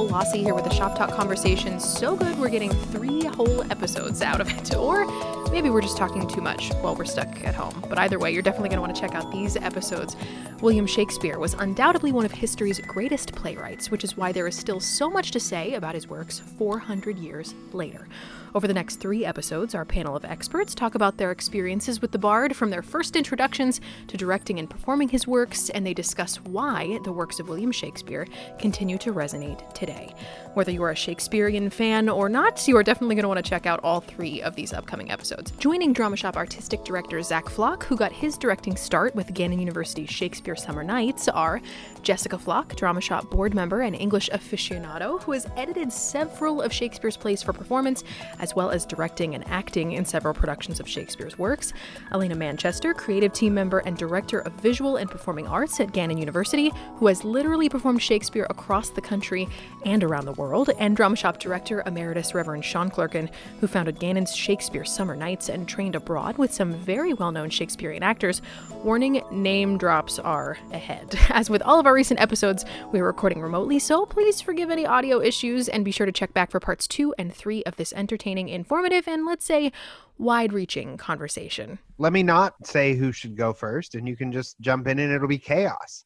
Nicole Lossie here with a Shop Talk conversation so good we're getting three whole episodes out of it. Or maybe we're just talking too much while we're stuck at home. But either way, you're definitely going to want to check out these episodes. William Shakespeare was undoubtedly one of history's greatest playwrights, which is why there is still so much to say about his works 400 years later. Over the next three episodes, our panel of experts talk about their experiences with the Bard from their first introductions to directing and performing his works, and they discuss why the works of William Shakespeare continue to resonate today. Whether you're a Shakespearean fan or not, you are definitely going to want to check out all three of these upcoming episodes. Joining Drama Shop artistic director Zach Flock, who got his directing start with Gannon University's Shakespeare Summer Nights, are Jessica Flock, Drama Shop board member and English aficionado, who has edited several of Shakespeare's plays for performance, as well as directing and acting in several productions of Shakespeare's works. Elena Manchester, creative team member and director of visual and performing arts at Gannon University, who has literally performed Shakespeare across the country and around the world, and Drama Shop director emeritus Reverend Sean Clerkin, who founded Gannon's Shakespeare Summer Nights and trained abroad with some very well known Shakespearean actors. Warning name drops are ahead. As with all of our recent episodes, we are recording remotely, so please forgive any audio issues and be sure to check back for parts two and three of this entertaining, informative, and let's say wide reaching conversation. Let me not say who should go first, and you can just jump in and it'll be chaos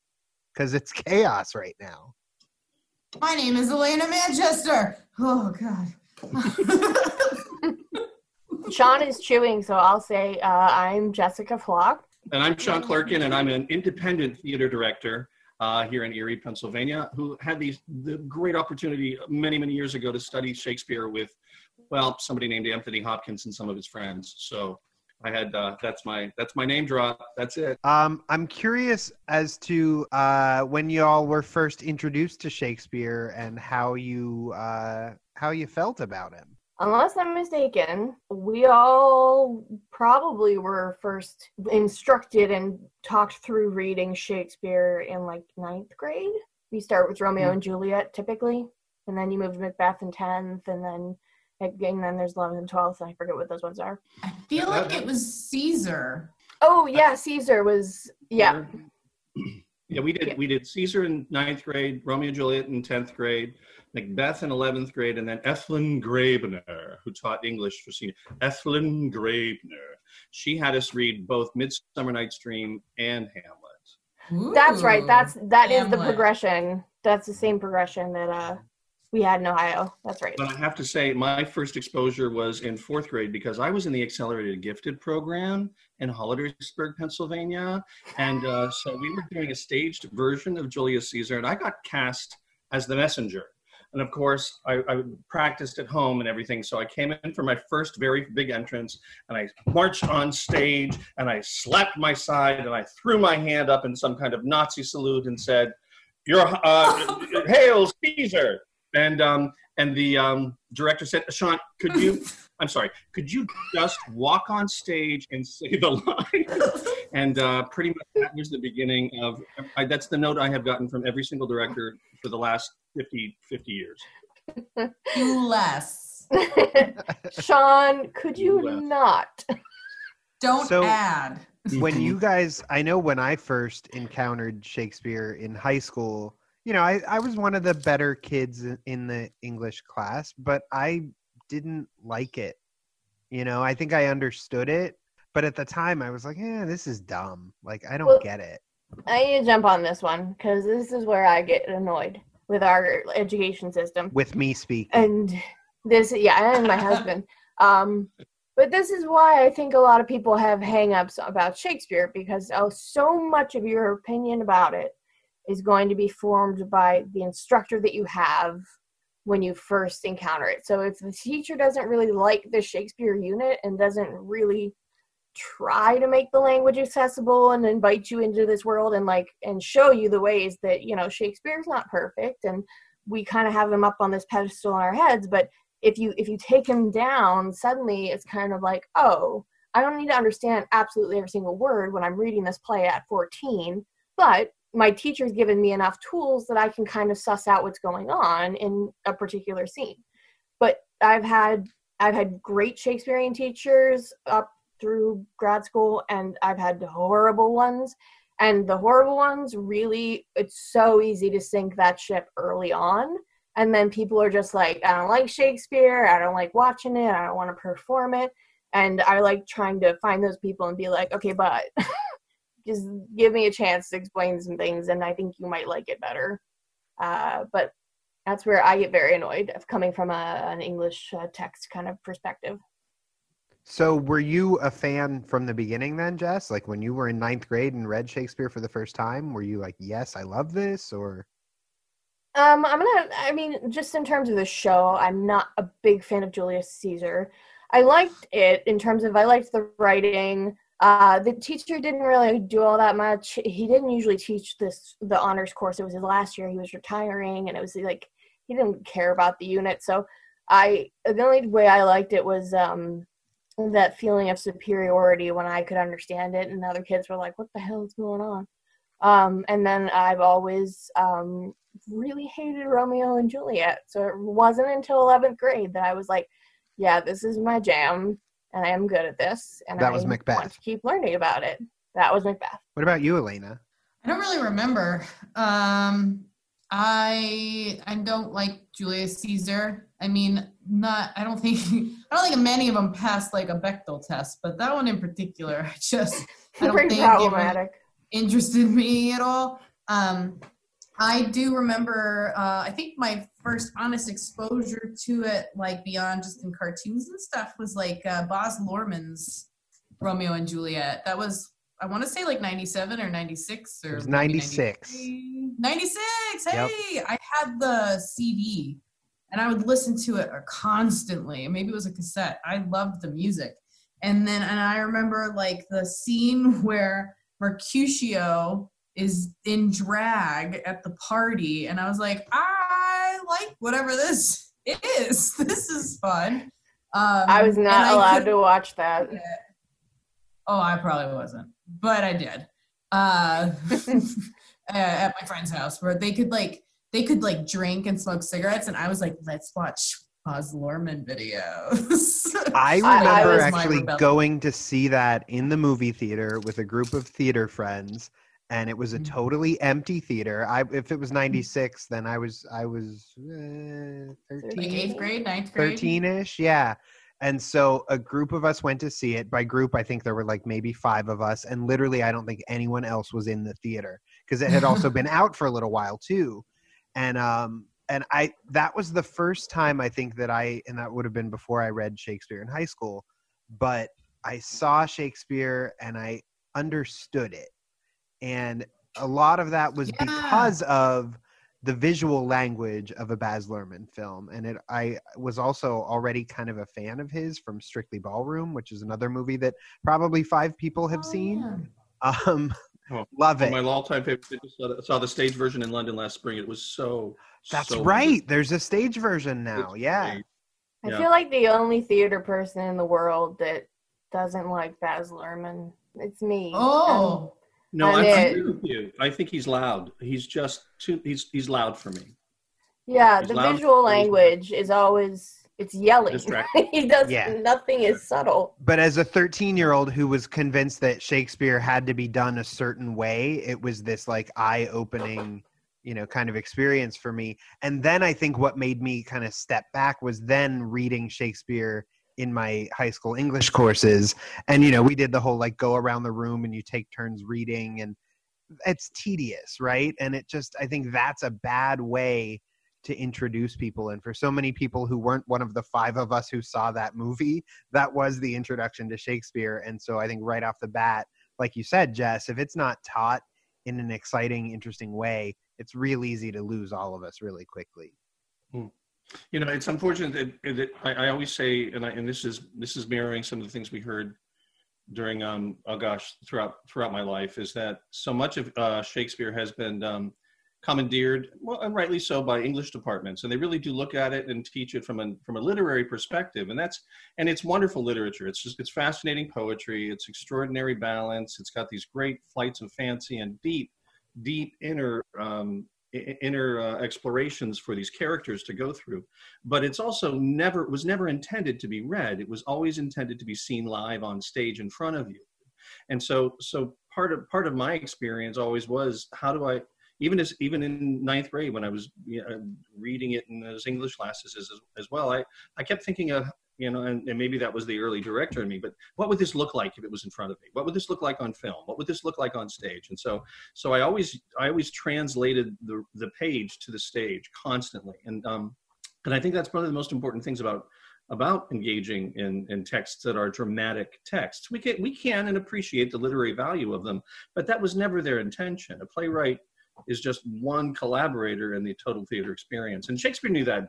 because it's chaos right now. My name is Elena Manchester. Oh, God. Sean is chewing, so I'll say uh, I'm Jessica Flock. And I'm Sean Clerkin, and I'm an independent theater director uh, here in Erie, Pennsylvania, who had these, the great opportunity many, many years ago to study Shakespeare with, well, somebody named Anthony Hopkins and some of his friends. So I had uh, that's my that's my name drop. That's it. Um, I'm curious as to uh, when y'all were first introduced to Shakespeare and how you uh, how you felt about him. Unless I'm mistaken, we all probably were first instructed and talked through reading Shakespeare in like ninth grade. We start with Romeo and Juliet typically, and then you move to Macbeth in tenth, and then and then there's 11th and 12th, and I forget what those ones are. I feel like it was Caesar. Oh yeah, Caesar was yeah. Yeah, we did Yeah. we did Caesar in ninth grade, Romeo and Juliet in tenth grade, Macbeth in eleventh grade, and then Ethelyn Graebner, who taught English for senior. Ethelyn Graebner. She had us read both Midsummer Night's Dream and Hamlet. That's right. Ooh, That's that is the progression. That's the same progression that uh we had in Ohio. That's right. But I have to say, my first exposure was in fourth grade because I was in the Accelerated Gifted program in Hollidaysburg, Pennsylvania. And uh, so we were doing a staged version of Julius Caesar, and I got cast as the messenger. And of course, I, I practiced at home and everything. So I came in for my first very big entrance, and I marched on stage, and I slapped my side, and I threw my hand up in some kind of Nazi salute and said, "Your uh, hail Caesar!" And um, and the um, director said, "Sean, could you? I'm sorry, could you just walk on stage and say the line?" and uh, pretty much that was the beginning of. I, that's the note I have gotten from every single director for the last 50, 50 years. Do less. Sean, could you Left. not? Don't So- add. when you guys i know when i first encountered shakespeare in high school you know i, I was one of the better kids in- the english class but i didn't like it. You know i think i understood it but at the time i was like yeah this is dumb. Like i don't Well- get it. I need to jump on this one because this is where I get annoyed with our education system. with me speaking. And this yeah and my husband. Um but this is why i think a lot of people have hang-ups about shakespeare because oh, so much of your opinion about it is going to be formed by the instructor that you have when you first encounter it. So if the teacher doesn't really like the shakespeare unit and doesn't really try to make the language accessible and invite you into this world and like and show you the ways that you know shakespeare's not perfect and we kind of have him up on this pedestal in our heads but if you if you take him down suddenly it's kind of like oh i don't need to understand absolutely every single word when i'm reading this play at 14 but my teacher's given me enough tools that i can kind of suss out what's going on in a particular scene. But i've had i've had great shakespearean teachers up through grad school and i've had horrible ones. And the horrible ones really it's so easy to sink that ship early on. And then people are just like, I don't like Shakespeare, I don't like watching it, I don't want to perform it. And I like trying to find those people and be like, okay, but just give me a chance to explain some things, and I think you might like it better. Uh, but that's where I get very annoyed of coming from a, an English uh, text kind of perspective. So, were you a fan from the beginning then, Jess? Like when you were in ninth grade and read Shakespeare for the first time, were you like, yes, I love this? Or, Um, I'm gonna. I mean, just in terms of the show, I'm not a big fan of Julius Caesar. I liked it in terms of I liked the writing. Uh, the teacher didn't really do all that much. He didn't usually teach this the honors course. It was his last year. He was retiring, and it was like he didn't care about the unit. So I the only way I liked it was um, that feeling of superiority when I could understand it, and other kids were like, "What the hell is going on?" Um, and then I've always um, really hated Romeo and Juliet. So it wasn't until 11th grade that I was like, yeah, this is my jam and I am good at this. And That I was Macbeth. want to keep learning about it. That was Macbeth. what about you, Elena? I don't really remember. Um, I I don't like Julius Caesar. I mean, not. I don't think. I don't think many of them passed like a Bechdel test, but that one in particular, I just I don't Pretty think it really problematic. interested me at all. Um, I do remember. Uh, I think my first honest exposure to it, like beyond just in cartoons and stuff, was like uh, Baz Luhrmann's Romeo and Juliet. That was I want to say like 97 or 96 or It was maybe 96. 93. 96. Yep. Hey, I had the CD and I would listen to it constantly. Maybe it was a cassette. I loved the music. And then and I remember like the scene where Mercutio is in drag at the party and I was like, I like whatever this is. This is fun. Um, I was not I allowed to watch that. Oh, I probably wasn't, but I did. Uh, at my friend's house, where they could like they could like drink and smoke cigarettes, and I was like, let's watch Baz Luhrmann videos. I I remember was my actually going to see that in the movie theater with a group of theater friends, and it was a Mm. totally empty theater. I if it was '96, then I was I was uh, like 13, eighth grade, ninth grade. 13ish, yeah. And so a group of us went to see it. By group, I think there were like maybe five of us, and literally, I don't think anyone else was in the theater because it had also been out for a little while too. And um, and I that was the first time I think that I and that would have been before I read Shakespeare in high school, but I saw Shakespeare and I understood it, and a lot of that was Yeah. because of the visual language of a Baz Luhrmann film, and it I was also already kind of a fan of his from Strictly Ballroom, which is another movie that probably five people have Oh, seen. yeah. Um, Oh, love it. my all-time favorite. Just saw the, saw the stage version in London last spring. It was so. That's so right. good. There's a stage version now. It's Yeah. great. I Yeah. feel like the only theater person in the world that doesn't like Baz Luhrmann. It's me. Oh, No, And I it- agree with you. I think he's loud. He's just too. He's he's loud for me. Yeah, He's the loud, visual but he's language is always it's yelling. He does Yeah. nothing is subtle. But as a 13 year old who was convinced that Shakespeare had to be done a certain way, it was this like eye opening, you know, kind of experience for me. And then I think what made me kind of step back was then reading Shakespeare in my high school English courses. And, you know, we did the whole like go around the room and you take turns reading, and it's tedious, right? And it just, I think that's a bad way to introduce people. And for so many people who weren't one of the five of us who saw that movie, that was the introduction to Shakespeare. And so I think right off the bat, like you said, Jess, if it's not taught in an exciting, interesting way, it's real easy to lose all of us really quickly. Hmm. You know, it's unfortunate that, that I, I always say, and I, and this is this is mirroring some of the things we heard during um oh gosh throughout throughout my life is that so much of uh, Shakespeare has been um, commandeered, well, and rightly so, by English departments, and they really do look at it and teach it from a from a literary perspective, and that's and it's wonderful literature. It's just it's fascinating poetry. It's extraordinary balance. It's got these great flights of fancy and deep, deep inner um, inner uh, explorations for these characters to go through. But it's also never was never intended to be read. It was always intended to be seen live on stage in front of you. And so so part of part of my experience always was how do i even as even in ninth grade when I was you know, reading it in those English classes as, as well, I, I kept thinking of you know, and, and maybe that was the early director in me, but what would this look like if it was in front of me? What would this look like on film? What would this look like on stage? And so, so I always, I always translated the, the page to the stage constantly. And, um, and I think that's of the most important things about about engaging in, in texts that are dramatic texts. We can, we can and appreciate the literary value of them, but that was never their intention. A playwright is just one collaborator in the total theater experience. And Shakespeare knew that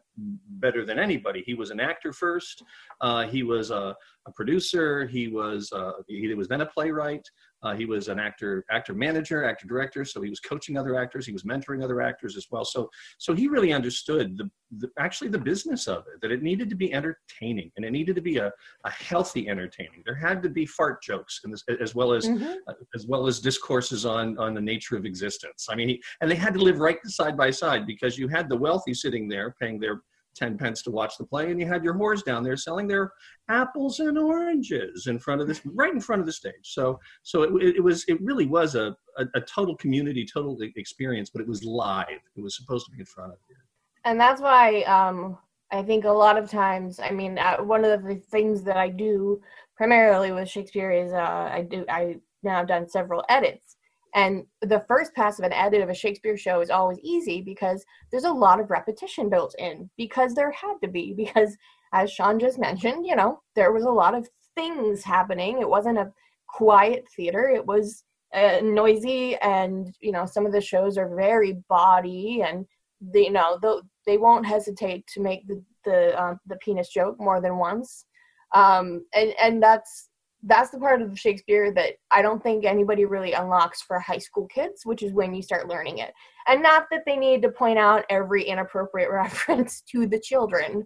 better than anybody. He was an actor first. Uh, he was a, a, producer. He was uh, he was then a playwright. Uh, he was an actor, actor manager, actor director. So he was coaching other actors. He was mentoring other actors as well. So, so he really understood the, the actually the business of it. That it needed to be entertaining, and it needed to be a, a healthy entertaining. There had to be fart jokes, this, as well as mm-hmm. uh, as well as discourses on on the nature of existence. I mean, he, and they had to live right side by side because you had the wealthy sitting there paying their 10 pence to watch the play and you had your whores down there selling their apples and oranges in front of this right in front of the stage. So so it, it was it really was a, a, a total community total experience but it was live. It was supposed to be in front of you. And that's why um i think a lot of times i mean uh, one of the things that i do primarily with shakespeare is uh i do i now i've done several edits and the first pass of an edit of a Shakespeare show is always easy because there's a lot of repetition built in, because there had to be, because as Sean just mentioned, you know, there was a lot of things happening. It wasn't a quiet theater, it was uh, noisy, and, you know, some of the shows are very body, and, you know, the, they won't hesitate to make the, the, uh, the penis joke more than once. Um, and, and that's that's the part of Shakespeare that I don't think anybody really unlocks for high school kids, which is when you start learning it. And not that they need to point out every inappropriate reference to the children,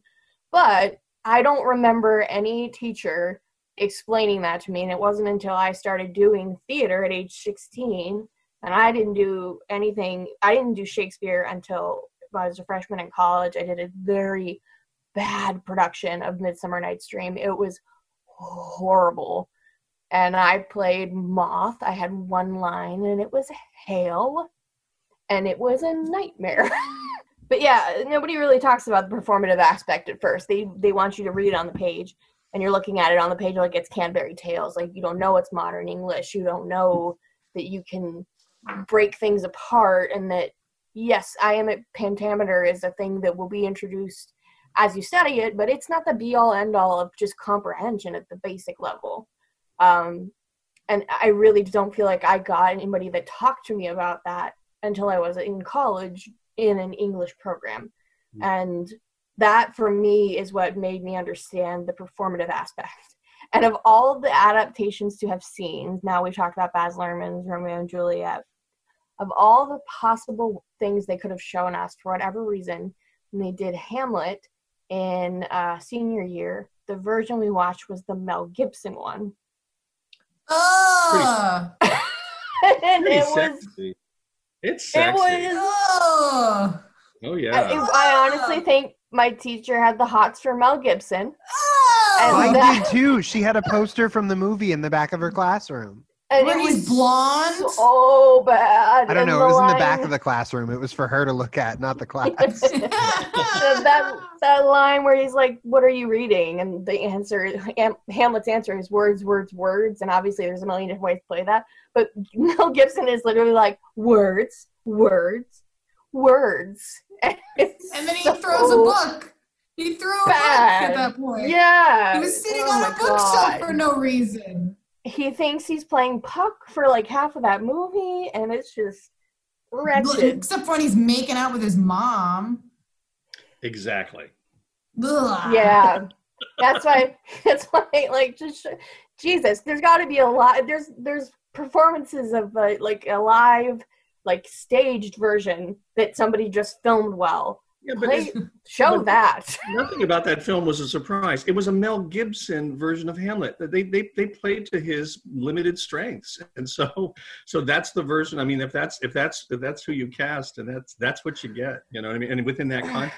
but I don't remember any teacher explaining that to me. And it wasn't until I started doing theater at age 16, and I didn't do anything, I didn't do Shakespeare until I was a freshman in college. I did a very bad production of Midsummer Night's Dream. It was horrible. And I played Moth. I had one line and it was hail and it was a nightmare. but yeah, nobody really talks about the performative aspect at first. They they want you to read it on the page and you're looking at it on the page like it's Canterbury Tales. Like you don't know it's modern English. You don't know that you can break things apart and that yes, iambic pentameter is a thing that will be introduced as you study it, but it's not the be all end all of just comprehension at the basic level. Um, and I really don't feel like I got anybody that talked to me about that until I was in college in an English program. Mm-hmm. And that for me is what made me understand the performative aspect. And of all of the adaptations to have seen, now we talked about Baz Luhrmann's Romeo and Juliet, of all the possible things they could have shown us for whatever reason, when they did Hamlet, in uh, senior year, the version we watched was the Mel Gibson one. Oh, and it was. It's sexy. It was. Oh, oh yeah. I, I, honestly think my teacher had the hots for Mel Gibson. Oh, I that, did too. She had a poster from the movie in the back of her classroom. And Where was he's blonde? so bad. I don't and know. It was in the back of the classroom. It was for her to look at, not the class. that that line where he's like, "What are you reading?" and the answer, Hamlet's answer is words, words, words. And obviously, there's a million different ways to play that. But Mel Gibson is literally like words, words, words. And, and then he so throws a book. He threw a book at that point. Yeah, He was sitting Oh on a bookshelf God. for no reason. He thinks he's playing Puck for like half of that movie, and it's just wretched. Except for when he's making out with his mom. Exactly. Ugh. yeah that's why that's why like just jesus there's got to be a lot there's there's performances of uh, like a live like staged version that somebody just filmed well Yeah, but Play, it's- show but- that nothing about that film was a surprise. It was a Mel Gibson version of Hamlet. They they they played to his limited strengths, and so so that's the version. I mean, if that's if that's if that's who you cast, and that's that's what you get. You know what I mean? And within that context,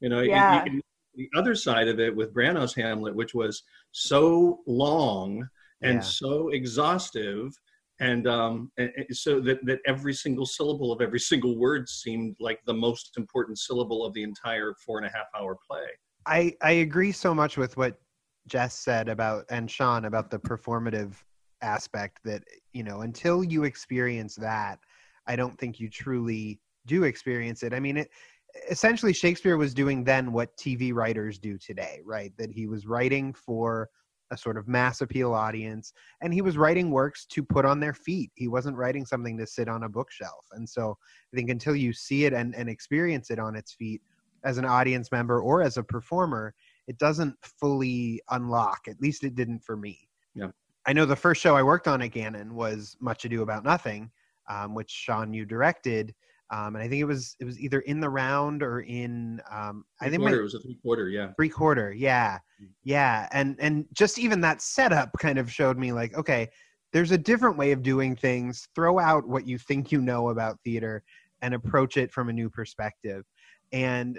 you know, Yeah. you, can, the other side of it with Branagh's Hamlet, which was so long and Yeah. so exhaustive and um, so that that every single syllable of every single word seemed like the most important syllable of the entire four and a half hour play. I I agree so much with what Jess said about and Sean about the performative aspect that you know until you experience that, I don't think you truly do experience it. I mean, it essentially Shakespeare was doing then what TV writers do today, right? That he was writing for a sort of mass appeal audience and he was writing works to put on their feet. He wasn't writing something to sit on a bookshelf. And so I think until you see it and, and experience it on its feet as an audience member or as a performer, it doesn't fully unlock. At least it didn't for me. Yeah. I know the first show I worked on at Gannon was Much Ado About Nothing, um, which Sean you directed. Um, and I think it was it was either in the round or in um, I think quarter, my it was a three quarter, yeah. three quarter yeah yeah and and just even that setup kind of showed me like okay there's a different way of doing things. Throw out what you think you know about theater and approach it from a new perspective. And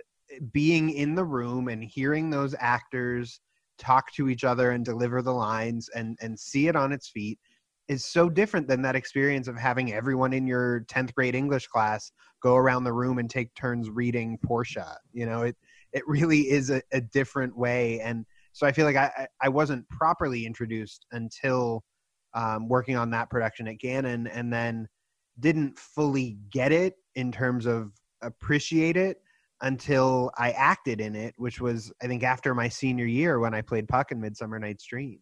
being in the room and hearing those actors talk to each other and deliver the lines and and see it on its feet is so different than that experience of having everyone in your 10th grade english class go around the room and take turns reading portia you know? It it really is a, a different way and so i feel like i i wasn't properly introduced until um, working on that production at gannon and then didn't fully get it in terms of appreciate it until i acted in it which was i think after my senior year when i played puck in midsummer night's dream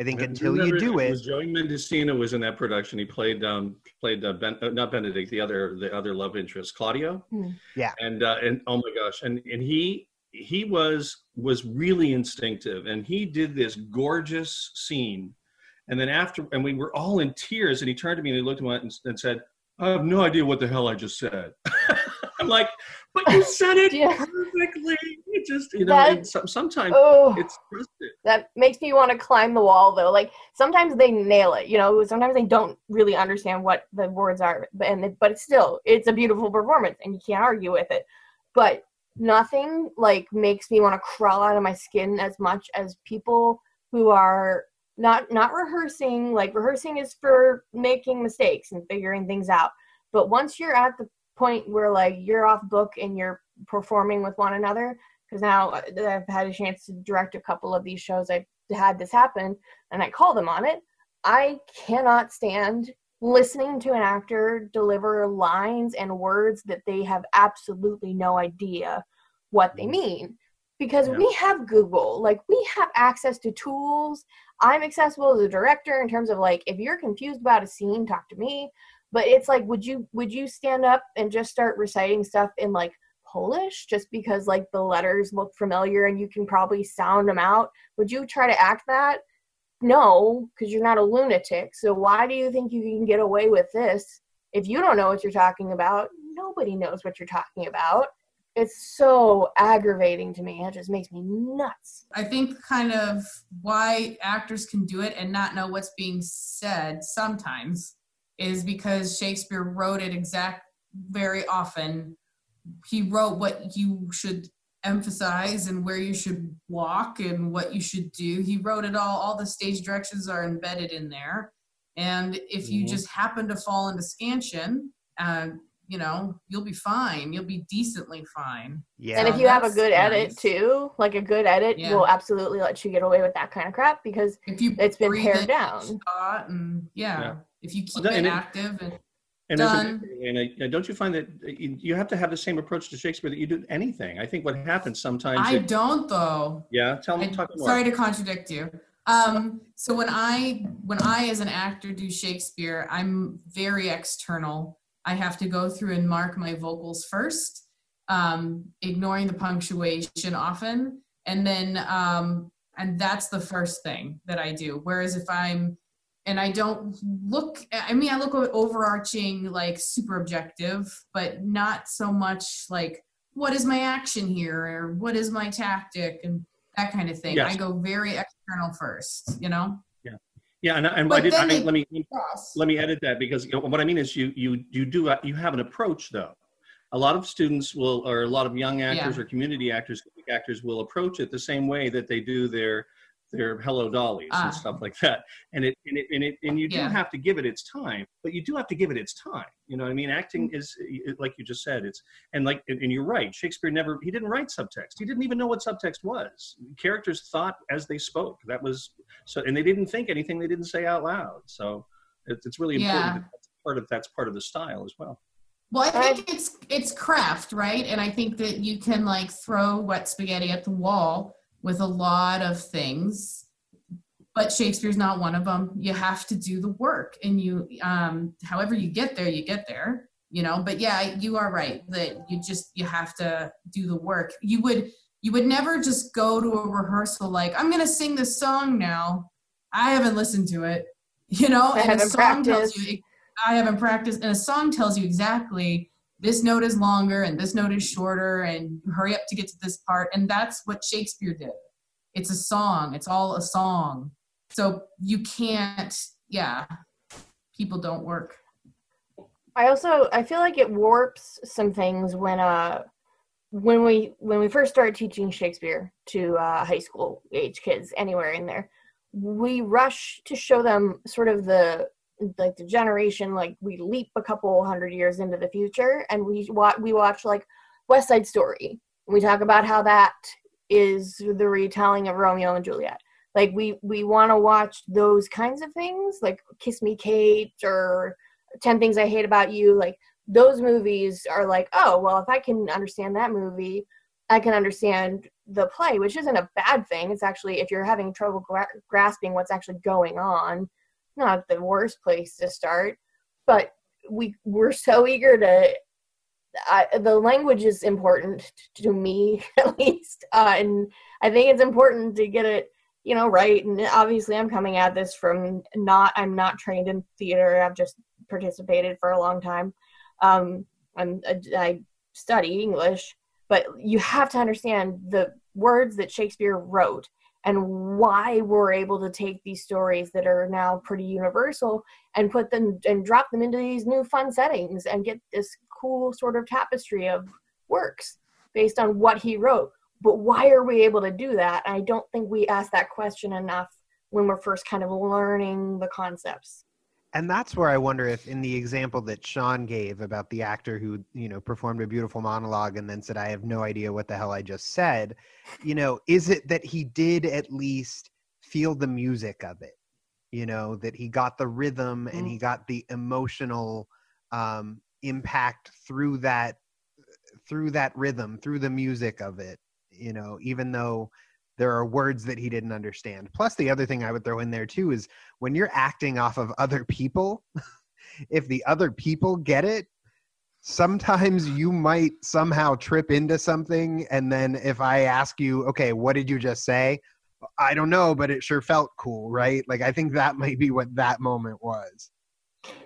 i think And until you do it was Joey Mendocino was in that production. He played um played uh, ben, uh, not Benedict, the other the other love interest, Claudio. Hmm. Yeah. And uh, and oh my gosh, and and he he was was really instinctive, and he did this gorgeous scene, and then after, and we were all in tears, and he turned to me and he looked at me and, and said, "I have no idea what the hell I just said." I'm like, but you said it Yeah. perfectly. You just you know, That- and some, sometimes Oh, it's trusted. That makes me want to climb the wall though. Like sometimes they nail it, you know. Sometimes they don't really understand what the words are, but and but it's still it's a beautiful performance, and you can't argue with it. But nothing like makes me want to crawl out of my skin as much as people who are not not rehearsing. Like rehearsing is for making mistakes and figuring things out. But once you're at the point where like you're off book and you're performing with one another, because now uh, that I've had a chance to direct a couple of these shows, I've had this happen and I call them on it. I cannot stand listening to an actor deliver lines and words that they have absolutely no idea what they mean. Because Yeah. we have Google, like we have access to tools. I'm accessible as a director in terms of like if you're confused about a scene, talk to me. But it's like, would you would you stand up and just start reciting stuff in like Polish just because like the letters look familiar and you can probably sound them out? Would you try to act that? No, because you're not a lunatic. So why do you think you can get away with this? If you don't know what you're talking about, nobody knows what you're talking about. It's so aggravating to me. It just makes me nuts. I think kind of why actors can do it and not know what's being said sometimes is because Shakespeare wrote it exact very often. He wrote what you should emphasize and where you should walk and what you should do. He wrote it all. All the stage directions are embedded in there. And if you Mhm. just happen to fall into scansion, uh, you know, you'll be fine. You'll be decently fine. yeah and if you have a that's good edit too, like a good edit Yeah. will absolutely let you get away with that kind of crap because If you it's been pared in, down. thought and yeah, Yeah. if you keep Well, it and it- active and And, as Done. and uh, don't you find that you, you have to have the same approach to Shakespeare that you do anything? I think what happens sometimes. I it- don't though. yeah, tell me. I, Talk more. sorry to contradict you. Um, so when I when I as an actor do Shakespeare, I'm very external. I have to go through and mark my vocals first, um, ignoring the punctuation often, and then um, and that's the first thing that I do. Whereas if I'm and I don't look I mean I look at overarching like super objective, but not so much like what is my action here or what is my tactic and that kind of thing. Yes. I go very external first, you know. yeah, yeah, and, I- and I did. I, let me Cross. let me edit that because you know, what I mean is you you you do uh, you have an approach though. A lot of students will, or a lot of young actors Yeah. or community actors, actors will approach it the same way that they do their their hello dollies Ah. and stuff like that. And it and it and, it, and you do Yeah. have to give it its time, but you do have to give it its time. You know what I mean? Mm. Acting is like you just said. It's and like and you're right. Shakespeare never he didn't write subtext. He didn't even know what subtext was. Characters thought as they spoke. That was so, and they didn't think anything they didn't say out loud. So it's, it's really important. Yeah. that That's part of that's part of the style as well. Well, I think it's it's craft, right? And I think that you can like throw wet spaghetti at the wall with a lot of things, but Shakespeare's not one of them. You have to do the work, and you, um, however you get there, you get there. You know, but yeah, you are right that you just you have to do the work. You would you would never just go to a rehearsal like I'm going to sing this song now. I haven't listened to it, you know, I and a song tells you I haven't practiced, and a song tells you exactly this note is longer and this note is shorter, and hurry up to get to this part. And that's what Shakespeare did. It's a song, it's all a song. So you can't, yeah, people don't work. I also I feel like it warps some things when uh when we when we first started teaching Shakespeare to uh, high school age kids anywhere in there, we rush to show them sort of the like the generation like we leap a couple hundred years into the future and we watch we watch like West Side Story. We talk about how that is the retelling of Romeo and Juliet. Like we we want to watch those kinds of things like Kiss Me Kate or 10 Things I Hate About You, like those movies are like, oh, well, if I can understand that movie, I can understand the play, which isn't a bad thing. It's actually, if you're having trouble gra- grasping what's actually going on, not the worst place to start. But we, we're so eager to, I, the language is important to me, at least. Uh, and I think it's important to get it you know right and obviously i'm coming at this from not i'm not trained in theater i've just participated for a long time. Um, I'm, I study English, but you have to understand the words that Shakespeare wrote and why we're able to take these stories that are now pretty universal and put them and drop them into these new fun settings and get this cool sort of tapestry of works based on what he wrote. But why are we able to do that? I don't think we ask that question enough when we're first kind of learning the concepts and that's where I wonder if, in the example that Sean gave about the actor who, you know, performed a beautiful monologue and then said, "I have no idea what the hell I just said," you know, is it that he did at least feel the music of it? You know, that he got the rhythm and he got the emotional um, impact through that, through that rhythm, through the music of it. You know, even though there are words that he didn't understand. Plus, the other thing I would throw in there too is when you're acting off of other people, if the other people get it, sometimes you might somehow trip into something. And then if I ask you, okay, what did you just say? I don't know, but it sure felt cool, right? Like, I think that might be what that moment was.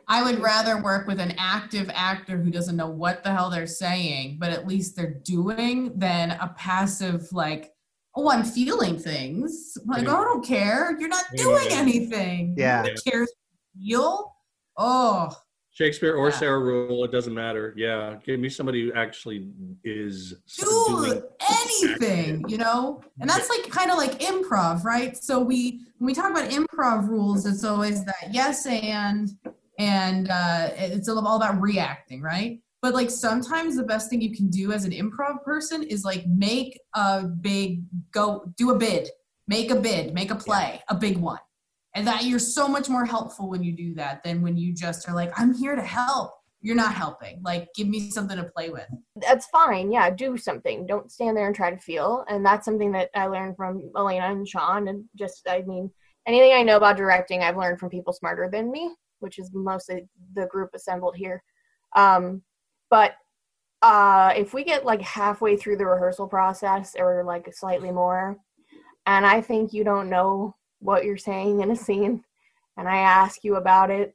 I would rather work with an active actor who doesn't know what the hell they're saying, but at least they're doing, than a passive, like, oh, I'm feeling things. Like, oh, I don't care. You're not doing Yeah. anything. Yeah. Who cares? Feel? Oh, Shakespeare or Yeah. Sarah Ruhl, it doesn't matter. Yeah, give me somebody who actually is do doing anything, you know? And that's like kind of like improv, right? So we when we talk about improv rules, it's always that yes and and uh, it's all about reacting, right? But like sometimes the best thing you can do as an improv person is like make a big go do a bid, make a bid, make a play, a big one. And that you're so much more helpful when you do that than when you just are like, I'm here to help. You're not helping. Like, give me something to play with. that's fine. Yeah, do something. Don't stand there and try to feel. And that's something that I learned from Elena and Sean. And just, I mean, anything I know about directing, I've learned from people smarter than me, which is mostly the group assembled here. Um, but uh, if we get like halfway through the rehearsal process or like slightly more, and I think you don't know what you're saying in a scene, and I ask you about it,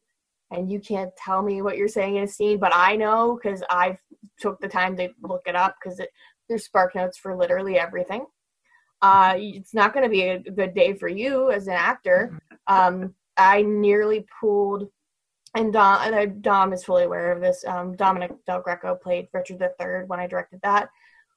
and you can't tell me what you're saying in a scene, but I know because I've took the time to look it up because there's spark notes for literally everything. Uh, it's not going to be a good day for you as an actor. Um, I nearly pulled, and Dom, and I- Dom is fully aware of this. Um, Dominic Del Greco played Richard III when I directed that,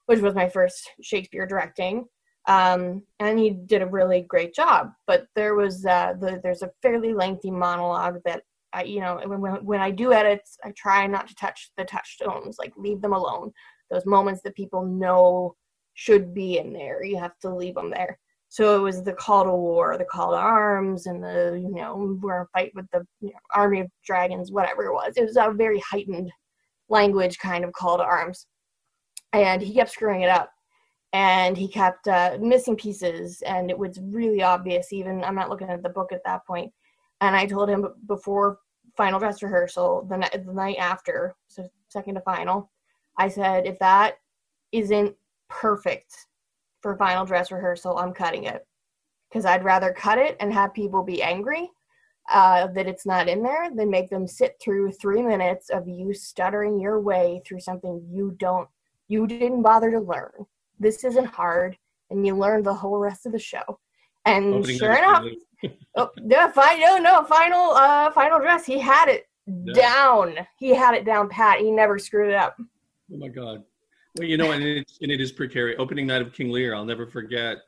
which was my first Shakespeare directing. um, and he did a really great job. But there was uh, the, there's a fairly lengthy monologue that I, you know, when when I do edits, I try not to touch the touchstones, like leave them alone. Those moments that people know should be in there, you have to leave them there. So it was the call to war, the call to arms, and the you know we're in a fight with the you know, army of dragons, whatever it was. It was a very heightened language kind of call to arms, and he kept screwing it up. And he kept uh, missing pieces. And it was really obvious even i'm not looking at the book at that point. And i told him before final dress rehearsal the, night, the night after so second to final i said if that isn't perfect for final dress rehearsal i'm cutting it because i'd rather cut it and have people be angry uh, that it's not in there than make them sit through three minutes of you stuttering your way through something you don't you didn't bother to learn this isn't hard and you learn the whole rest of the show and Opening sure enough oh, yeah, fine, no, no, final, uh, final dress. He had it yeah. down. He had it down pat. He never screwed it up. Oh my god. Well, you know, and it, and it is precarious. Opening night of King Lear, I'll never forget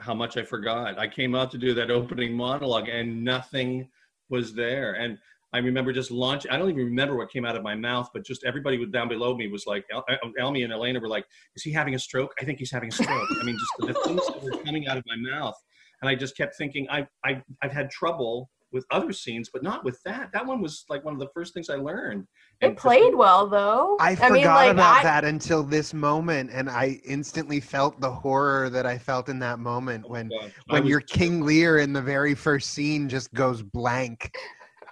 how much I forgot. I came out to do that opening monologue, and nothing was there. And I remember just launching. I don't even remember what came out of my mouth, but just everybody down below me was like, El- Elmy and Elena were like, "Is he having a stroke? I think he's having a stroke." I mean, just the things that were coming out of my mouth, and I just kept thinking, I, I, I've had trouble with other scenes, but not with that. That one was like one of the first things I learned. And it played well, though. I, I forgot mean, like, about I... that until this moment, and I instantly felt the horror that I felt in that moment oh when when was... your King Lear in the very first scene just goes blank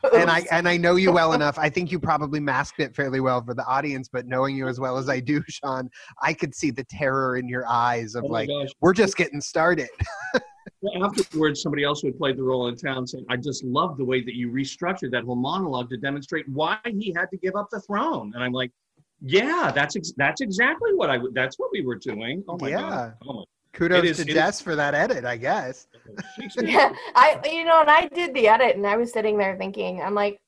and I and I know you well enough. I think you probably masked it fairly well for the audience, but knowing you as well as I do, Sean, I could see the terror in your eyes of oh like, gosh. we're just getting started. well, afterwards, somebody else who had played the role in town said, "I just love the way that you restructured that whole monologue to demonstrate why he had to give up the throne." And I'm like, "Yeah, that's ex- that's exactly what I that's what we were doing." Oh my yeah. god! Oh my Kudos is, to Jess is. for that edit, I guess. yeah, I you know, and I did the edit, and I was sitting there thinking, I'm like,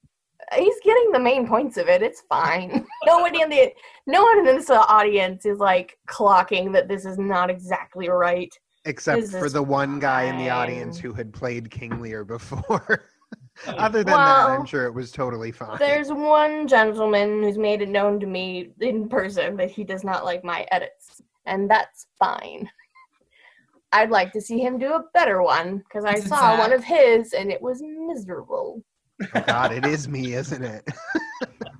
he's getting the main points of it. It's fine. Nobody in the no one in this audience is like clocking that this is not exactly right. Except for the one guy in the audience who had played King Lear before. Other than well, that, I'm sure it was totally fine. There's one gentleman who's made it known to me in person that he does not like my edits, and that's fine. I'd like to see him do a better one because I saw one of his and it was miserable. Oh God, it is me, isn't it?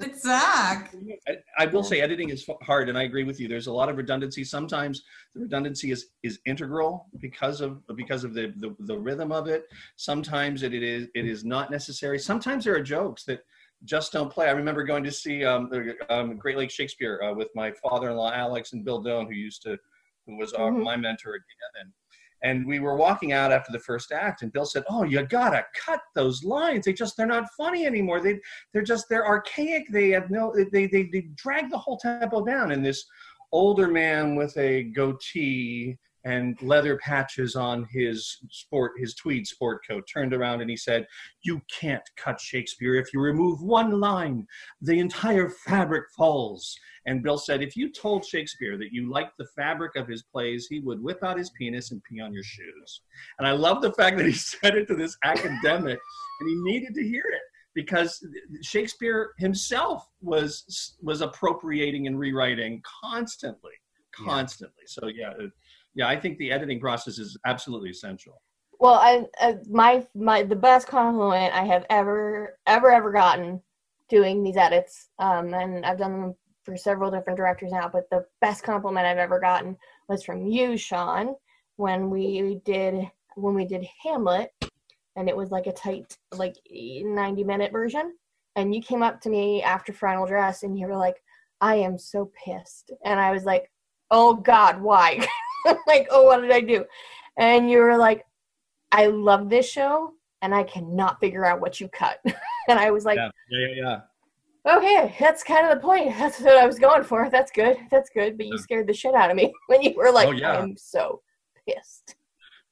it's Zach. I, I, will say editing is hard, and I agree with you. There's a lot of redundancy. Sometimes the redundancy is is integral because of because of the the, the rhythm of it. Sometimes it, it is it is not necessary. Sometimes there are jokes that just don't play. I remember going to see um, um, Great Lake Shakespeare uh, with my father-in-law Alex and Bill Doan, who used to who was our, mm-hmm. my mentor again, and and we were walking out after the first act and bill said oh you gotta cut those lines. They just they're not funny anymore. They they're just they're archaic. They have no they they, they drag the whole tempo down. And this older man with a goatee and leather patches on his sport his tweed sport coat turned around and he said you can't cut shakespeare if you remove one line. The entire fabric falls. And bill said if you told shakespeare that you liked the fabric of his plays he would whip out his penis and pee on your shoes. And i love the fact that he said it to this academic and he needed to hear it because shakespeare himself was was appropriating and rewriting constantly constantly. Yeah. so yeah yeah, I think the editing process is absolutely essential. Well, I, I my my the best compliment I have ever ever ever gotten doing these edits, um, and I've done them for several different directors now. But the best compliment I've ever gotten was from you, Sean, when we did when we did Hamlet, and it was like a tight like ninety minute version. And you came up to me after final dress, and you were like, "I am so pissed," and I was like, "Oh God, why?" like, oh, what did I do? And you were like, I love this show and I cannot figure out what you cut. and I was like, yeah, yeah, yeah. Okay, that's kind of the point. That's what I was going for. That's good. That's good. But you scared the shit out of me when you were like, oh, yeah. I'm so pissed.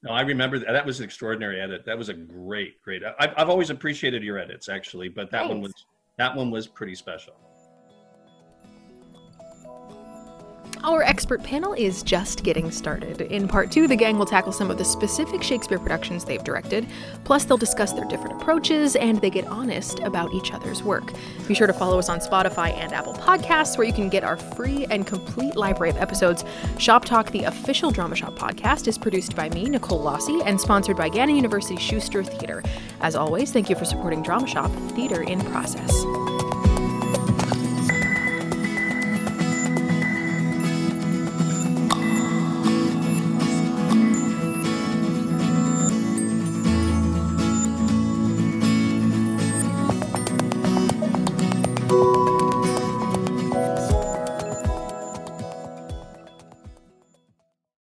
No, I remember that. That was an extraordinary edit. That was a great, great. I've, I've always appreciated your edits actually, but that Thanks. one was that one was pretty special. Our expert panel is just getting started. In part two, the gang will tackle some of the specific Shakespeare productions they've directed, plus, they'll discuss their different approaches and they get honest about each other's work. Be sure to follow us on Spotify and Apple Podcasts, where you can get our free and complete library of episodes. Shop Talk, the official Drama Shop podcast, is produced by me, Nicole Lossie, and sponsored by Gannon University Schuster Theater. As always, thank you for supporting Drama Shop, Theater in Process.